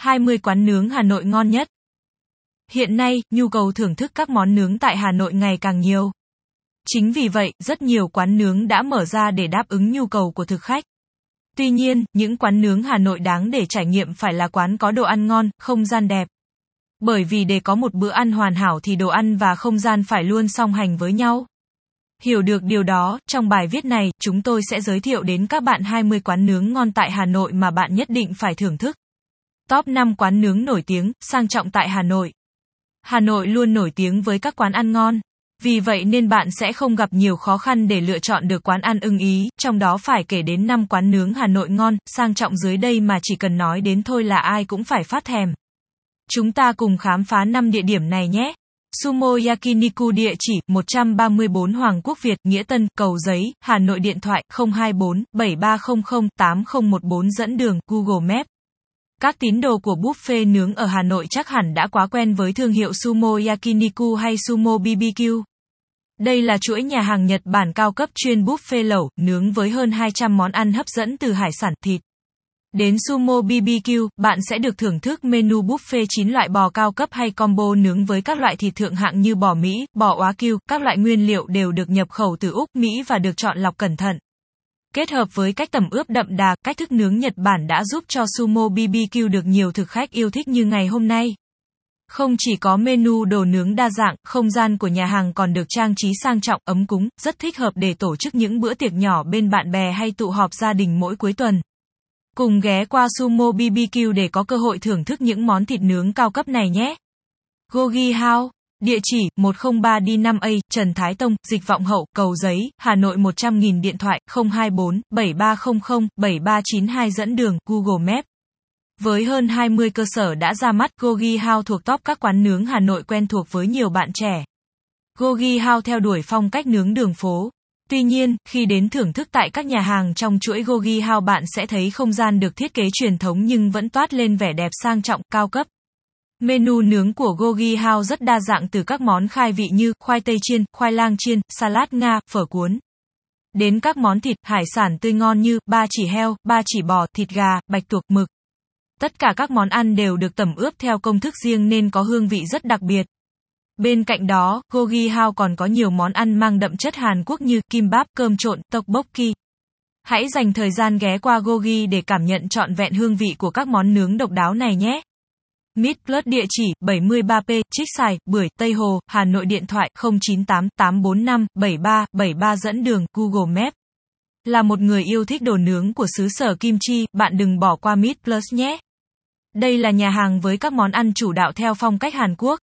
20 quán nướng Hà Nội ngon nhất. Hiện nay, nhu cầu thưởng thức các món nướng tại Hà Nội ngày càng nhiều. Chính vì vậy, rất nhiều quán nướng đã mở ra để đáp ứng nhu cầu của thực khách. Tuy nhiên, những quán nướng Hà Nội đáng để trải nghiệm phải là quán có đồ ăn ngon, không gian đẹp. Bởi vì để có một bữa ăn hoàn hảo thì đồ ăn và không gian phải luôn song hành với nhau. Hiểu được điều đó, trong bài viết này, chúng tôi sẽ giới thiệu đến các bạn 20 quán nướng ngon tại Hà Nội mà bạn nhất định phải thưởng thức. Top 5 quán nướng nổi tiếng, sang trọng tại Hà Nội. Hà Nội luôn nổi tiếng với các quán ăn ngon. Vì vậy nên bạn sẽ không gặp nhiều khó khăn để lựa chọn được quán ăn ưng ý, trong đó phải kể đến 5 quán nướng Hà Nội ngon, sang trọng dưới đây mà chỉ cần nói đến thôi là ai cũng phải phát thèm. Chúng ta cùng khám phá 5 địa điểm này nhé. Sumo Yakiniku địa chỉ 134 Hoàng Quốc Việt, Nghĩa Tân, Cầu Giấy, Hà Nội điện thoại 024 7300 8014 dẫn đường Google Maps. Các tín đồ của buffet nướng ở Hà Nội chắc hẳn đã quá quen với thương hiệu Sumo Yakiniku hay Sumo BBQ. Đây là chuỗi nhà hàng Nhật Bản cao cấp chuyên buffet lẩu, nướng với hơn 200 món ăn hấp dẫn từ hải sản, thịt. Đến Sumo BBQ, bạn sẽ được thưởng thức menu buffet 9 loại bò cao cấp hay combo nướng với các loại thịt thượng hạng như bò Mỹ, bò Wagyu, các loại nguyên liệu đều được nhập khẩu từ Úc, Mỹ và được chọn lọc cẩn thận. Kết hợp với cách tẩm ướp đậm đà, cách thức nướng Nhật Bản đã giúp cho Sumo BBQ được nhiều thực khách yêu thích như ngày hôm nay. Không chỉ có menu đồ nướng đa dạng, không gian của nhà hàng còn được trang trí sang trọng, ấm cúng, rất thích hợp để tổ chức những bữa tiệc nhỏ bên bạn bè hay tụ họp gia đình mỗi cuối tuần. Cùng ghé qua Sumo BBQ để có cơ hội thưởng thức những món thịt nướng cao cấp này nhé. Gogi House Địa chỉ 103 đi 5A, Trần Thái Tông, Dịch Vọng Hậu, Cầu Giấy, Hà Nội 100.000 điện thoại 024 7300 7392 dẫn đường Google Maps. Với hơn 20 cơ sở đã ra mắt, Gogi House thuộc top các quán nướng Hà Nội quen thuộc với nhiều bạn trẻ. Gogi House theo đuổi phong cách nướng đường phố. Tuy nhiên, khi đến thưởng thức tại các nhà hàng trong chuỗi Gogi House bạn sẽ thấy không gian được thiết kế truyền thống nhưng vẫn toát lên vẻ đẹp sang trọng, cao cấp. Menu nướng của Gogi House rất đa dạng từ các món khai vị như khoai tây chiên, khoai lang chiên, salad Nga, phở cuốn. Đến các món thịt, hải sản tươi ngon như ba chỉ heo, ba chỉ bò, thịt gà, bạch tuộc, mực. Tất cả các món ăn đều được tẩm ướp theo công thức riêng nên có hương vị rất đặc biệt. Bên cạnh đó, Gogi House còn có nhiều món ăn mang đậm chất Hàn Quốc như kimbap, cơm trộn, tteokbokki. Hãy dành thời gian ghé qua Gogi để cảm nhận trọn vẹn hương vị của các món nướng độc đáo này nhé. Mid Plus địa chỉ 73P, Trích Sài, Bưởi, Tây Hồ, Hà Nội điện thoại 098 845 73 73 dẫn đường Google Maps. Là một người yêu thích đồ nướng của xứ sở Kim Chi, bạn đừng bỏ qua Mid Plus nhé. Đây là nhà hàng với các món ăn chủ đạo theo phong cách Hàn Quốc.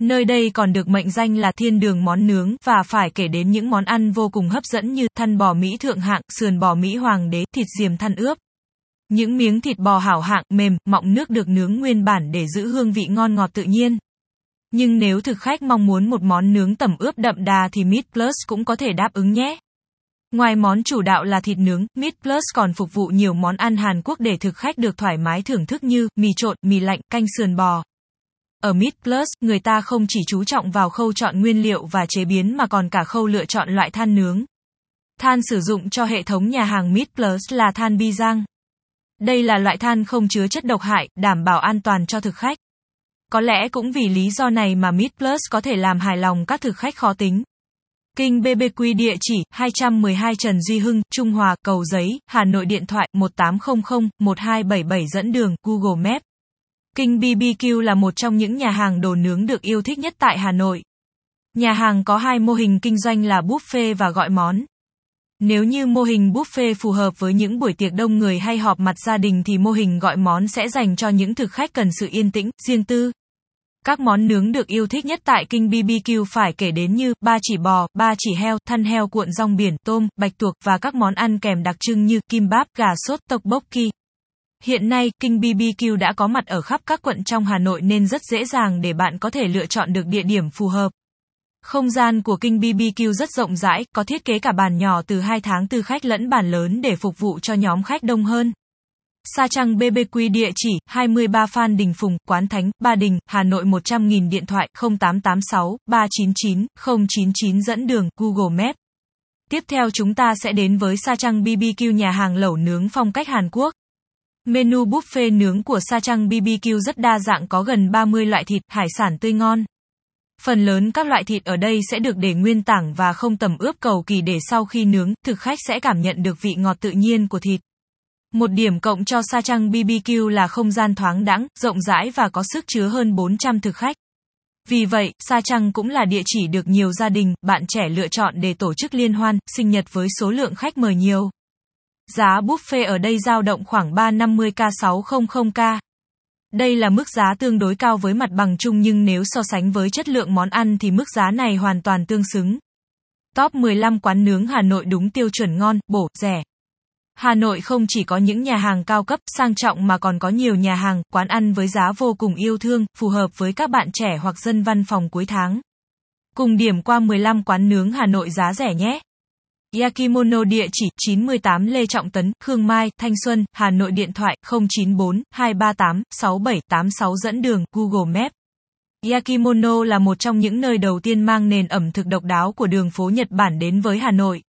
Nơi đây còn được mệnh danh là thiên đường món nướng và phải kể đến những món ăn vô cùng hấp dẫn như thăn bò Mỹ thượng hạng, sườn bò Mỹ hoàng đế, thịt diềm than ướp. Những miếng thịt bò hảo hạng, mềm, mọng nước được nướng nguyên bản để giữ hương vị ngon ngọt tự nhiên. Nhưng nếu thực khách mong muốn một món nướng tẩm ướp đậm đà thì Meat Plus cũng có thể đáp ứng nhé. Ngoài món chủ đạo là thịt nướng, Meat Plus còn phục vụ nhiều món ăn Hàn Quốc để thực khách được thoải mái thưởng thức như mì trộn, mì lạnh, canh sườn bò. Ở Meat Plus, người ta không chỉ chú trọng vào khâu chọn nguyên liệu và chế biến mà còn cả khâu lựa chọn loại than nướng. Than sử dụng cho hệ thống nhà hàng Meat Plus là than bi giang. Đây là loại than không chứa chất độc hại, đảm bảo an toàn cho thực khách. Có lẽ cũng vì lý do này mà Meat Plus có thể làm hài lòng các thực khách khó tính. Kinh BBQ địa chỉ 212 Trần Duy Hưng, Trung Hòa, Cầu Giấy, Hà Nội điện thoại 1800 1277 dẫn đường Google Maps. Kinh BBQ là một trong những nhà hàng đồ nướng được yêu thích nhất tại Hà Nội. Nhà hàng có hai mô hình kinh doanh là buffet và gọi món. Nếu như mô hình buffet phù hợp với những buổi tiệc đông người hay họp mặt gia đình thì mô hình gọi món sẽ dành cho những thực khách cần sự yên tĩnh, riêng tư. Các món nướng được yêu thích nhất tại Kinh BBQ phải kể đến như ba chỉ bò, ba chỉ heo, thân heo cuộn rong biển, tôm, bạch tuộc và các món ăn kèm đặc trưng như kimbap, gà sốt tteokbokki. Hiện nay, Kinh BBQ đã có mặt ở khắp các quận trong Hà Nội nên rất dễ dàng để bạn có thể lựa chọn được địa điểm phù hợp. Không gian của Kinh BBQ rất rộng rãi, có thiết kế cả bàn nhỏ từ 2 tháng tư khách lẫn bàn lớn để phục vụ cho nhóm khách đông hơn. Sa Trăng BBQ địa chỉ 23 Phan Đình Phùng, Quán Thánh, Ba Đình, Hà Nội 100.000 điện thoại 0886 399 099 dẫn đường Google Maps. Tiếp theo chúng ta sẽ đến với Sa Trăng BBQ nhà hàng lẩu nướng phong cách Hàn Quốc. Menu buffet nướng của Sa Trăng BBQ rất đa dạng có gần 30 loại thịt, hải sản tươi ngon. Phần lớn các loại thịt ở đây sẽ được để nguyên tảng và không tẩm ướp cầu kỳ để sau khi nướng, thực khách sẽ cảm nhận được vị ngọt tự nhiên của thịt. Một điểm cộng cho Sa Trăng BBQ là không gian thoáng đãng, rộng rãi và có sức chứa hơn 400 thực khách. Vì vậy, Sa Trăng cũng là địa chỉ được nhiều gia đình, bạn trẻ lựa chọn để tổ chức liên hoan, sinh nhật với số lượng khách mời nhiều. Giá buffet ở đây dao động khoảng 350k600k. Đây là mức giá tương đối cao với mặt bằng chung nhưng nếu so sánh với chất lượng món ăn thì mức giá này hoàn toàn tương xứng. Top 15 quán nướng Hà Nội đúng tiêu chuẩn ngon, bổ, rẻ. Hà Nội không chỉ có những nhà hàng cao cấp, sang trọng mà còn có nhiều nhà hàng, quán ăn với giá vô cùng yêu thương, phù hợp với các bạn trẻ hoặc dân văn phòng cuối tháng. Cùng điểm qua 15 quán nướng Hà Nội giá rẻ nhé. Yakimono địa chỉ 98 Lê Trọng Tấn, Khương Mai, Thanh Xuân, Hà Nội điện thoại 094 238 6786 dẫn đường Google Maps. Yakimono là một trong những nơi đầu tiên mang nền ẩm thực độc đáo của đường phố Nhật Bản đến với Hà Nội.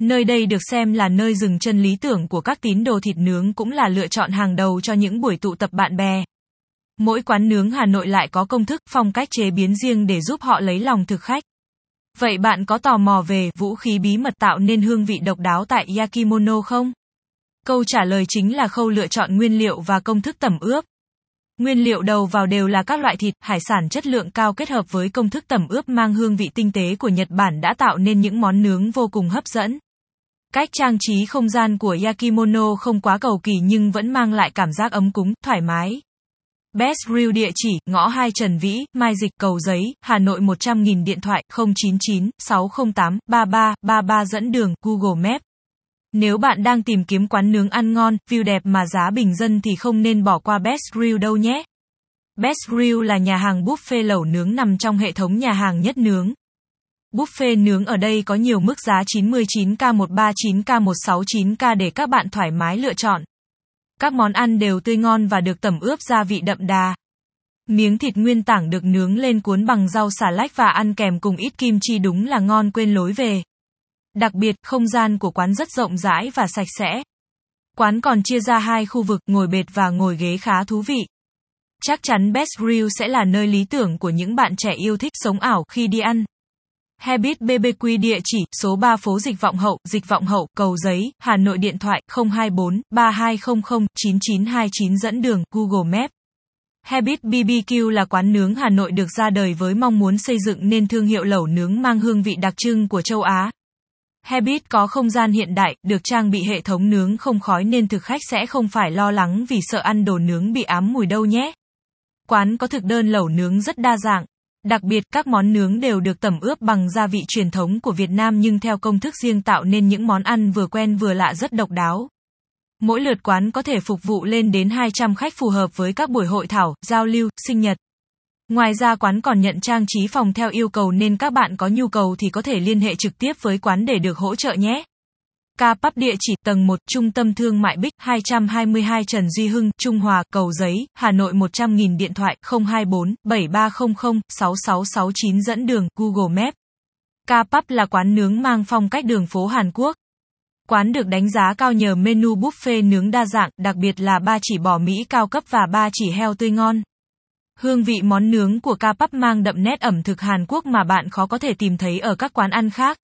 Nơi đây được xem là nơi dừng chân lý tưởng của các tín đồ thịt nướng cũng là lựa chọn hàng đầu cho những buổi tụ tập bạn bè. Mỗi quán nướng Hà Nội lại có công thức, phong cách chế biến riêng để giúp họ lấy lòng thực khách. Vậy bạn có tò mò về vũ khí bí mật tạo nên hương vị độc đáo tại Yakimono không? Câu trả lời chính là khâu lựa chọn nguyên liệu và công thức tẩm ướp. Nguyên liệu đầu vào đều là các loại thịt, hải sản chất lượng cao kết hợp với công thức tẩm ướp mang hương vị tinh tế của Nhật Bản đã tạo nên những món nướng vô cùng hấp dẫn. Cách trang trí không gian của Yakimono không quá cầu kỳ nhưng vẫn mang lại cảm giác ấm cúng, thoải mái. Best Grill địa chỉ, ngõ 2 Trần Vĩ, Mai Dịch, Cầu Giấy, Hà Nội 100.000 điện thoại 099 608 33 33 dẫn đường Google Maps. Nếu bạn đang tìm kiếm quán nướng ăn ngon, view đẹp mà giá bình dân thì không nên bỏ qua Best Grill đâu nhé. Best Grill là nhà hàng buffet lẩu nướng nằm trong hệ thống nhà hàng nhất nướng. Buffet nướng ở đây có nhiều mức giá 99k 139k 169k để các bạn thoải mái lựa chọn. Các món ăn đều tươi ngon và được tẩm ướp gia vị đậm đà. Miếng thịt nguyên tảng được nướng lên cuốn bằng rau xà lách và ăn kèm cùng ít kim chi đúng là ngon quên lối về. Đặc biệt, không gian của quán rất rộng rãi và sạch sẽ. Quán còn chia ra hai khu vực ngồi bệt và ngồi ghế khá thú vị. Chắc chắn Best Grill sẽ là nơi lý tưởng của những bạn trẻ yêu thích sống ảo khi đi ăn. Habit BBQ địa chỉ số 3 phố Dịch Vọng Hậu, Dịch Vọng Hậu, Cầu Giấy, Hà Nội điện thoại 024 3200 9929 dẫn đường Google Maps. Habit BBQ là quán nướng Hà Nội được ra đời với mong muốn xây dựng nên thương hiệu lẩu nướng mang hương vị đặc trưng của châu Á. Habit có không gian hiện đại, được trang bị hệ thống nướng không khói nên thực khách sẽ không phải lo lắng vì sợ ăn đồ nướng bị ám mùi đâu nhé. Quán có thực đơn lẩu nướng rất đa dạng. Đặc biệt các món nướng đều được tẩm ướp bằng gia vị truyền thống của Việt Nam nhưng theo công thức riêng tạo nên những món ăn vừa quen vừa lạ rất độc đáo. Mỗi lượt quán có thể phục vụ lên đến 200 khách phù hợp với các buổi hội thảo, giao lưu, sinh nhật. Ngoài ra quán còn nhận trang trí phòng theo yêu cầu nên các bạn có nhu cầu thì có thể liên hệ trực tiếp với quán để được hỗ trợ nhé. Ca Pắp địa chỉ tầng 1, Trung tâm Thương mại Bích, 222 Trần Duy Hưng, Trung Hòa, Cầu Giấy, Hà Nội 100.000 điện thoại 024 7300 6669 dẫn đường Google Maps. Ca Pắp là quán nướng mang phong cách đường phố Hàn Quốc. Quán được đánh giá cao nhờ menu buffet nướng đa dạng, đặc biệt là ba chỉ bò Mỹ cao cấp và ba chỉ heo tươi ngon. Hương vị món nướng của ca pắp mang đậm nét ẩm thực Hàn Quốc mà bạn khó có thể tìm thấy ở các quán ăn khác.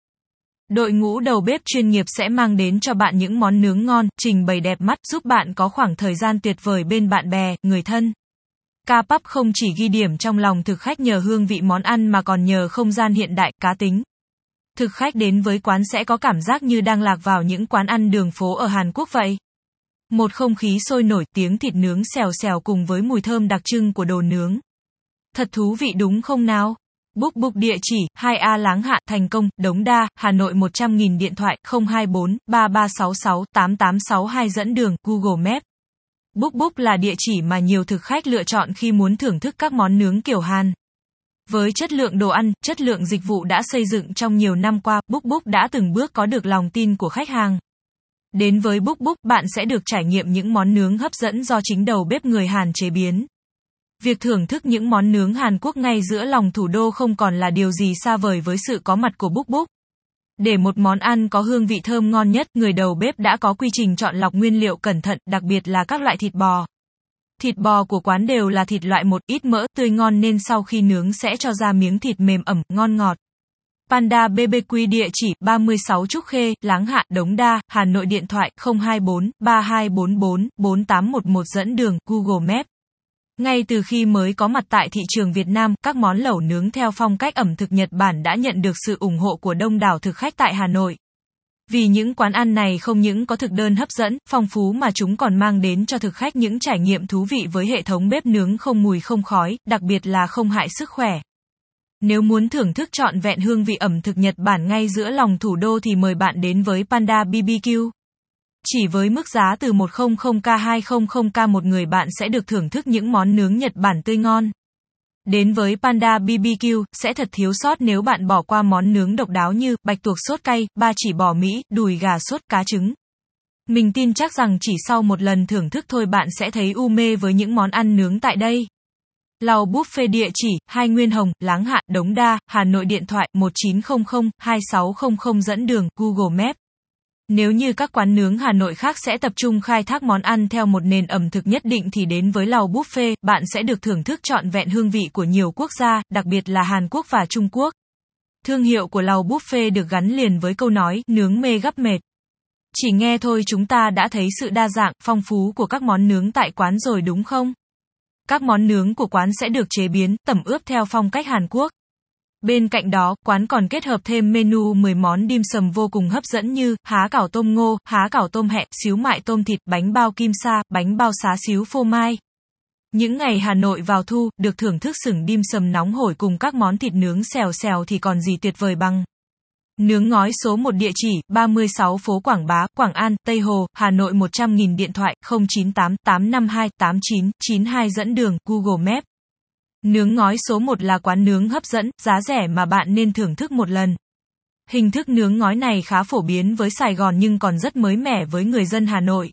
Đội ngũ đầu bếp chuyên nghiệp sẽ mang đến cho bạn những món nướng ngon, trình bày đẹp mắt, giúp bạn có khoảng thời gian tuyệt vời bên bạn bè, người thân. Ca Pắp không chỉ ghi điểm trong lòng thực khách nhờ hương vị món ăn mà còn nhờ không gian hiện đại, cá tính. Thực khách đến với quán sẽ có cảm giác như đang lạc vào những quán ăn đường phố ở Hàn Quốc vậy. Một không khí sôi nổi tiếng thịt nướng xèo xèo cùng với mùi thơm đặc trưng của đồ nướng. Thật thú vị đúng không nào? Book Book địa chỉ 2A Láng Hạ Thành Công, Đống Đa, Hà Nội 100.000 điện thoại 024 3366 8862 dẫn đường Google Maps. Book Book là địa chỉ mà nhiều thực khách lựa chọn khi muốn thưởng thức các món nướng kiểu Hàn. Với chất lượng đồ ăn, chất lượng dịch vụ đã xây dựng trong nhiều năm qua, Book Book đã từng bước có được lòng tin của khách hàng. Đến với Book Book, bạn sẽ được trải nghiệm những món nướng hấp dẫn do chính đầu bếp người Hàn chế biến. Việc thưởng thức những món nướng Hàn Quốc ngay giữa lòng thủ đô không còn là điều gì xa vời với sự có mặt của Búc Búc. Để một món ăn có hương vị thơm ngon nhất, người đầu bếp đã có quy trình chọn lọc nguyên liệu cẩn thận, đặc biệt là các loại thịt bò. Thịt bò của quán đều là thịt loại một ít mỡ, tươi ngon nên sau khi nướng sẽ cho ra miếng thịt mềm ẩm, ngon ngọt. Panda BBQ địa chỉ 36 Trúc Khê, Láng Hạ, Đống Đa, Hà Nội điện thoại 024 3244 4811 dẫn đường Google Maps. Ngay từ khi mới có mặt tại thị trường Việt Nam, các món lẩu nướng theo phong cách ẩm thực Nhật Bản đã nhận được sự ủng hộ của đông đảo thực khách tại Hà Nội. Vì những quán ăn này không những có thực đơn hấp dẫn, phong phú mà chúng còn mang đến cho thực khách những trải nghiệm thú vị với hệ thống bếp nướng không mùi không khói, đặc biệt là không hại sức khỏe. Nếu muốn thưởng thức trọn vẹn hương vị ẩm thực Nhật Bản ngay giữa lòng thủ đô thì mời bạn đến với Panda BBQ. Chỉ với mức giá từ 100k200k một người bạn sẽ được thưởng thức những món nướng Nhật Bản tươi ngon. Đến với Panda BBQ, sẽ thật thiếu sót nếu bạn bỏ qua món nướng độc đáo như bạch tuộc sốt cay, ba chỉ bò Mỹ, đùi gà sốt cá trứng. Mình tin chắc rằng chỉ sau một lần thưởng thức thôi bạn sẽ thấy u mê với những món ăn nướng tại đây. Lầu Buffet địa chỉ, Hai Nguyên Hồng, Láng Hạ, Đống Đa, Hà Nội điện thoại 1900 2600 dẫn đường, Google Maps. Nếu như các quán nướng Hà Nội khác sẽ tập trung khai thác món ăn theo một nền ẩm thực nhất định thì đến với Lầu Buffet, bạn sẽ được thưởng thức trọn vẹn hương vị của nhiều quốc gia, đặc biệt là Hàn Quốc và Trung Quốc. Thương hiệu của Lầu Buffet được gắn liền với câu nói, nướng mê gấp mệt. Chỉ nghe thôi chúng ta đã thấy sự đa dạng, phong phú của các món nướng tại quán rồi đúng không? Các món nướng của quán sẽ được chế biến, tẩm ướp theo phong cách Hàn Quốc. Bên cạnh đó, quán còn kết hợp thêm menu 10 món dim sầm vô cùng hấp dẫn như há cảo tôm ngô, há cảo tôm hẹ, xíu mại tôm thịt, bánh bao kim sa, bánh bao xá xíu phô mai. Những ngày Hà Nội vào thu, được thưởng thức sừng dim sầm nóng hổi cùng các món thịt nướng xèo xèo thì còn gì tuyệt vời bằng. Nướng ngói số 1 địa chỉ 36 phố Quảng Bá, Quảng An, Tây Hồ, Hà Nội 100.000 điện thoại 098 852 89 92 dẫn đường Google Maps. Nướng ngói số 1 là quán nướng hấp dẫn, giá rẻ mà bạn nên thưởng thức một lần. Hình thức nướng ngói này khá phổ biến với Sài Gòn nhưng còn rất mới mẻ với người dân Hà Nội.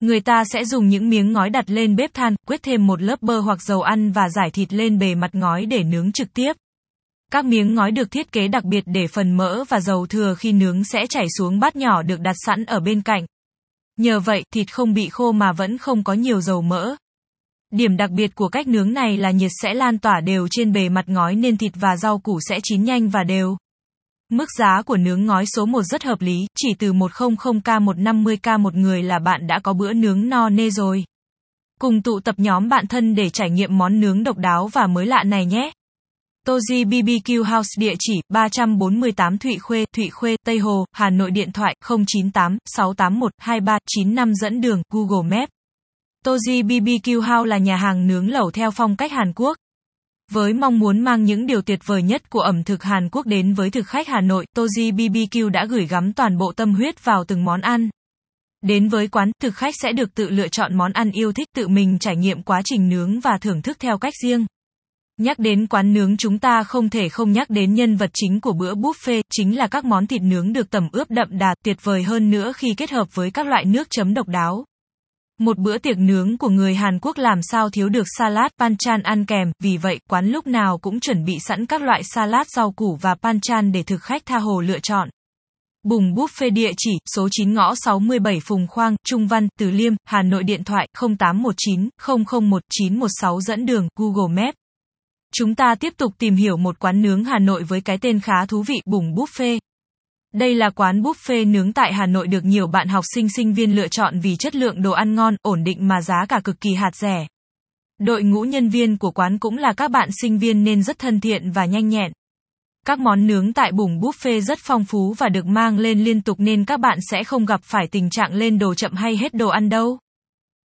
Người ta sẽ dùng những miếng ngói đặt lên bếp than, quét thêm một lớp bơ hoặc dầu ăn và giải thịt lên bề mặt ngói để nướng trực tiếp. Các miếng ngói được thiết kế đặc biệt để phần mỡ và dầu thừa khi nướng sẽ chảy xuống bát nhỏ được đặt sẵn ở bên cạnh. Nhờ vậy, thịt không bị khô mà vẫn không có nhiều dầu mỡ. Điểm đặc biệt của cách nướng này là nhiệt sẽ lan tỏa đều trên bề mặt ngói nên thịt và rau củ sẽ chín nhanh và đều. Mức giá của nướng ngói số 1 rất hợp lý, chỉ từ 100k 150k một người là bạn đã có bữa nướng no nê rồi. Cùng tụ tập nhóm bạn thân để trải nghiệm món nướng độc đáo và mới lạ này nhé. Toji BBQ House địa chỉ 348 Thụy Khuê, Thụy Khuê, Tây Hồ, Hà Nội điện thoại 098 681 2395 dẫn đường Google Maps. Toji BBQ House là nhà hàng nướng lẩu theo phong cách Hàn Quốc. Với mong muốn mang những điều tuyệt vời nhất của ẩm thực Hàn Quốc đến với thực khách Hà Nội, Toji BBQ đã gửi gắm toàn bộ tâm huyết vào từng món ăn. Đến với quán, thực khách sẽ được tự lựa chọn món ăn yêu thích tự mình trải nghiệm quá trình nướng và thưởng thức theo cách riêng. Nhắc đến quán nướng chúng ta không thể không nhắc đến nhân vật chính của bữa buffet, chính là các món thịt nướng được tẩm ướp đậm đà, tuyệt vời hơn nữa khi kết hợp với các loại nước chấm độc đáo. Một bữa tiệc nướng của người Hàn Quốc làm sao thiếu được salad panchan ăn kèm, vì vậy quán lúc nào cũng chuẩn bị sẵn các loại salad rau củ và panchan để thực khách tha hồ lựa chọn. Bùng Buffet địa chỉ, số 9 ngõ 67 Phùng Khoang, Trung Văn, Từ Liêm, Hà Nội điện thoại 0819 001 916 dẫn đường, Google Maps. Chúng ta tiếp tục tìm hiểu một quán nướng Hà Nội với cái tên khá thú vị Bùng Buffet. Đây là quán buffet nướng tại Hà Nội được nhiều bạn học sinh sinh viên lựa chọn vì chất lượng đồ ăn ngon, ổn định mà giá cả cực kỳ hạt rẻ. Đội ngũ nhân viên của quán cũng là các bạn sinh viên nên rất thân thiện và nhanh nhẹn. Các món nướng tại bùng buffet rất phong phú và được mang lên liên tục nên các bạn sẽ không gặp phải tình trạng lên đồ chậm hay hết đồ ăn đâu.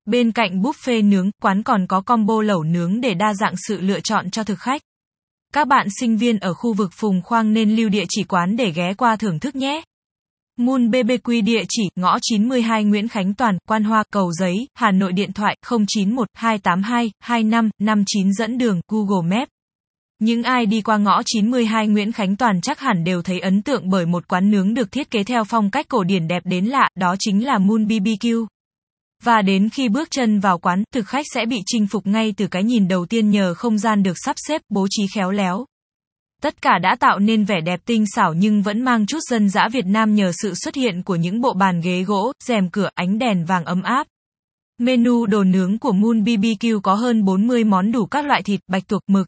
Bên cạnh buffet nướng, quán còn có combo lẩu nướng để đa dạng sự lựa chọn cho thực khách. Các bạn sinh viên ở khu vực Phùng Khoang nên lưu địa chỉ quán để ghé qua thưởng thức nhé. Moon BBQ địa chỉ, ngõ 92 Nguyễn Khánh Toàn, Quan Hoa, Cầu Giấy, Hà Nội điện thoại 091 282 2559 dẫn đường Google Maps. Những ai đi qua ngõ 92 Nguyễn Khánh Toàn chắc hẳn đều thấy ấn tượng bởi một quán nướng được thiết kế theo phong cách cổ điển đẹp đến lạ, đó chính là Moon BBQ. Và đến khi bước chân vào quán, thực khách sẽ bị chinh phục ngay từ cái nhìn đầu tiên nhờ không gian được sắp xếp, bố trí khéo léo. Tất cả đã tạo nên vẻ đẹp tinh xảo nhưng vẫn mang chút dân dã Việt Nam nhờ sự xuất hiện của những bộ bàn ghế gỗ, rèm cửa, ánh đèn vàng ấm áp. Menu đồ nướng của Moon BBQ có hơn 40 món đủ các loại thịt, bạch tuộc, mực.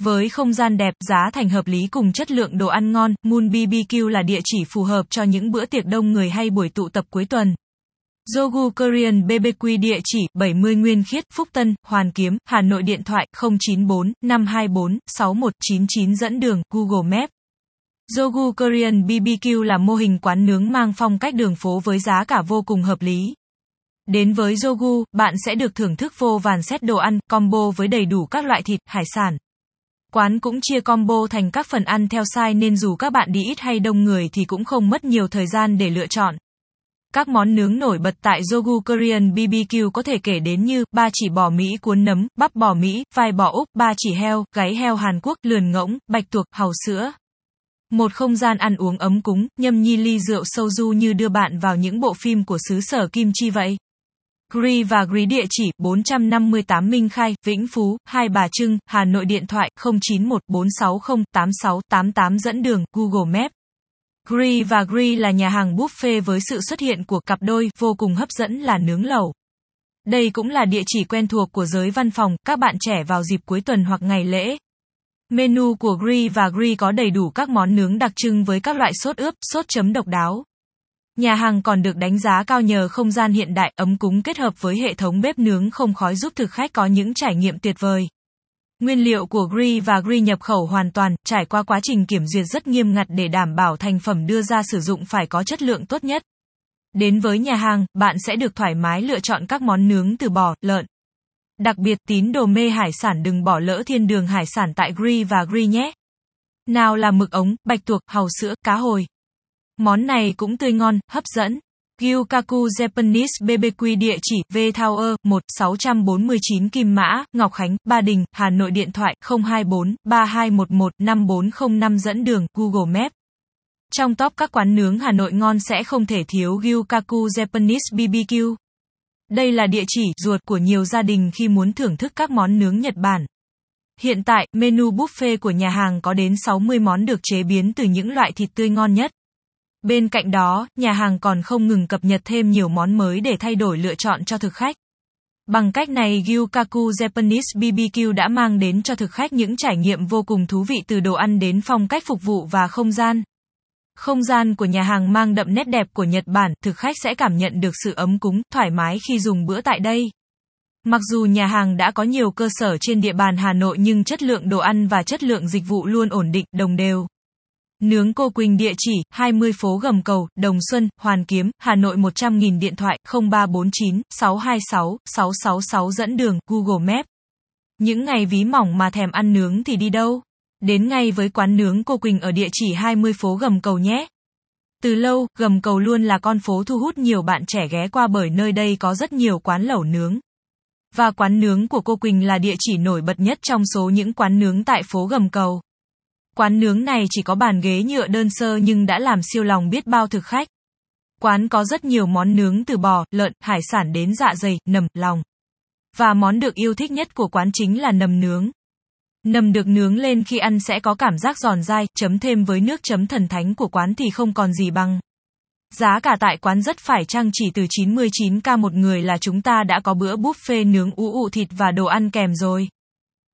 Với không gian đẹp, giá thành hợp lý cùng chất lượng đồ ăn ngon, Moon BBQ là địa chỉ phù hợp cho những bữa tiệc đông người hay buổi tụ tập cuối tuần. Jogu Korean BBQ địa chỉ 70 Nguyên Khiết, Phúc Tân, Hoàn Kiếm, Hà Nội điện thoại 094 524 6199 dẫn đường Google Maps. Jogu Korean BBQ là mô hình quán nướng mang phong cách đường phố với giá cả vô cùng hợp lý. Đến với Jogu, bạn sẽ được thưởng thức vô vàn set đồ ăn, combo với đầy đủ các loại thịt, hải sản. Quán cũng chia combo thành các phần ăn theo size nên dù các bạn đi ít hay đông người thì cũng không mất nhiều thời gian để lựa chọn. Các món nướng nổi bật tại Jogu Korean BBQ có thể kể đến như ba chỉ bò Mỹ cuốn nấm, bắp bò Mỹ, vai bò Úc, ba chỉ heo, gáy heo Hàn Quốc, lườn ngỗng, bạch tuộc, hàu sữa. Một không gian ăn uống ấm cúng, nhâm nhi ly rượu sâu du như đưa bạn vào những bộ phim của xứ sở Kim Chi vậy. Gri và Gri địa chỉ 458 Minh Khai, Vĩnh Phú, Hai Bà Trưng, Hà Nội điện thoại 0914608688 dẫn đường Google Maps. Gri và Gri là nhà hàng buffet với sự xuất hiện của cặp đôi vô cùng hấp dẫn là nướng lẩu. Đây cũng là địa chỉ quen thuộc của giới văn phòng, các bạn trẻ vào dịp cuối tuần hoặc ngày lễ. Menu của Gri và Gri có đầy đủ các món nướng đặc trưng với các loại sốt ướp, sốt chấm độc đáo. Nhà hàng còn được đánh giá cao nhờ không gian hiện đại, ấm cúng kết hợp với hệ thống bếp nướng không khói giúp thực khách có những trải nghiệm tuyệt vời. Nguyên liệu của Gri và Gri nhập khẩu hoàn toàn, trải qua quá trình kiểm duyệt rất nghiêm ngặt để đảm bảo thành phẩm đưa ra sử dụng phải có chất lượng tốt nhất. Đến với nhà hàng, bạn sẽ được thoải mái lựa chọn các món nướng từ bò, lợn. Đặc biệt tín đồ mê hải sản đừng bỏ lỡ thiên đường hải sản tại Gri và Gri nhé. Nào là mực ống, bạch tuộc, hàu sữa, cá hồi. Món này cũng tươi ngon, hấp dẫn. Gyukaku Japanese BBQ địa chỉ V Tower 1 649 Kim Mã, Ngọc Khánh, Ba Đình, Hà Nội điện thoại 024 3211 5405 dẫn đường Google Maps. Trong top các quán nướng Hà Nội ngon sẽ không thể thiếu Gyukaku Japanese BBQ. Đây là địa chỉ ruột của nhiều gia đình khi muốn thưởng thức các món nướng Nhật Bản. Hiện tại, menu buffet của nhà hàng có đến 60 món được chế biến từ những loại thịt tươi ngon nhất. Bên cạnh đó, nhà hàng còn không ngừng cập nhật thêm nhiều món mới để thay đổi lựa chọn cho thực khách. Bằng cách này Gyukaku Japanese BBQ đã mang đến cho thực khách những trải nghiệm vô cùng thú vị từ đồ ăn đến phong cách phục vụ và không gian. Không gian của nhà hàng mang đậm nét đẹp của Nhật Bản, thực khách sẽ cảm nhận được sự ấm cúng, thoải mái khi dùng bữa tại đây. Mặc dù nhà hàng đã có nhiều cơ sở trên địa bàn Hà Nội nhưng chất lượng đồ ăn và chất lượng dịch vụ luôn ổn định, đồng đều. Nướng cô Quỳnh địa chỉ 20 phố Gầm Cầu, Đồng Xuân, Hoàn Kiếm, Hà Nội 100.000 điện thoại 0349 626 666 dẫn đường Google Maps. Những ngày ví mỏng mà thèm ăn nướng thì đi đâu? Đến ngay với quán nướng cô Quỳnh ở địa chỉ 20 phố Gầm Cầu nhé. Từ lâu, Gầm Cầu luôn là con phố thu hút nhiều bạn trẻ ghé qua bởi nơi đây có rất nhiều quán lẩu nướng. Và quán nướng của cô Quỳnh là địa chỉ nổi bật nhất trong số những quán nướng tại phố Gầm Cầu. Quán nướng này chỉ có bàn ghế nhựa đơn sơ nhưng đã làm siêu lòng biết bao thực khách. Quán có rất nhiều món nướng từ bò, lợn, hải sản đến dạ dày, nầm, lòng. Và món được yêu thích nhất của quán chính là nầm nướng. Nầm được nướng lên khi ăn sẽ có cảm giác giòn dai, chấm thêm với nước chấm thần thánh của quán thì không còn gì bằng. Giá cả tại quán rất phải chăng chỉ từ 99k một người là chúng ta đã có bữa buffet nướng ú ụ thịt và đồ ăn kèm rồi.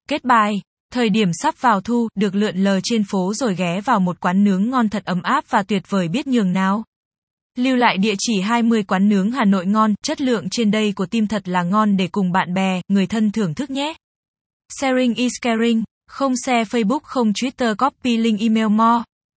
Kết bài Thời điểm sắp vào thu, được lượn lờ trên phố rồi ghé vào một quán nướng ngon thật ấm áp và tuyệt vời biết nhường nào. Lưu lại địa chỉ 20 quán nướng Hà Nội ngon, chất lượng trên đây của tim thật là ngon để cùng bạn bè, người thân thưởng thức nhé. Sharing is caring, không share Facebook không Twitter copy link email more.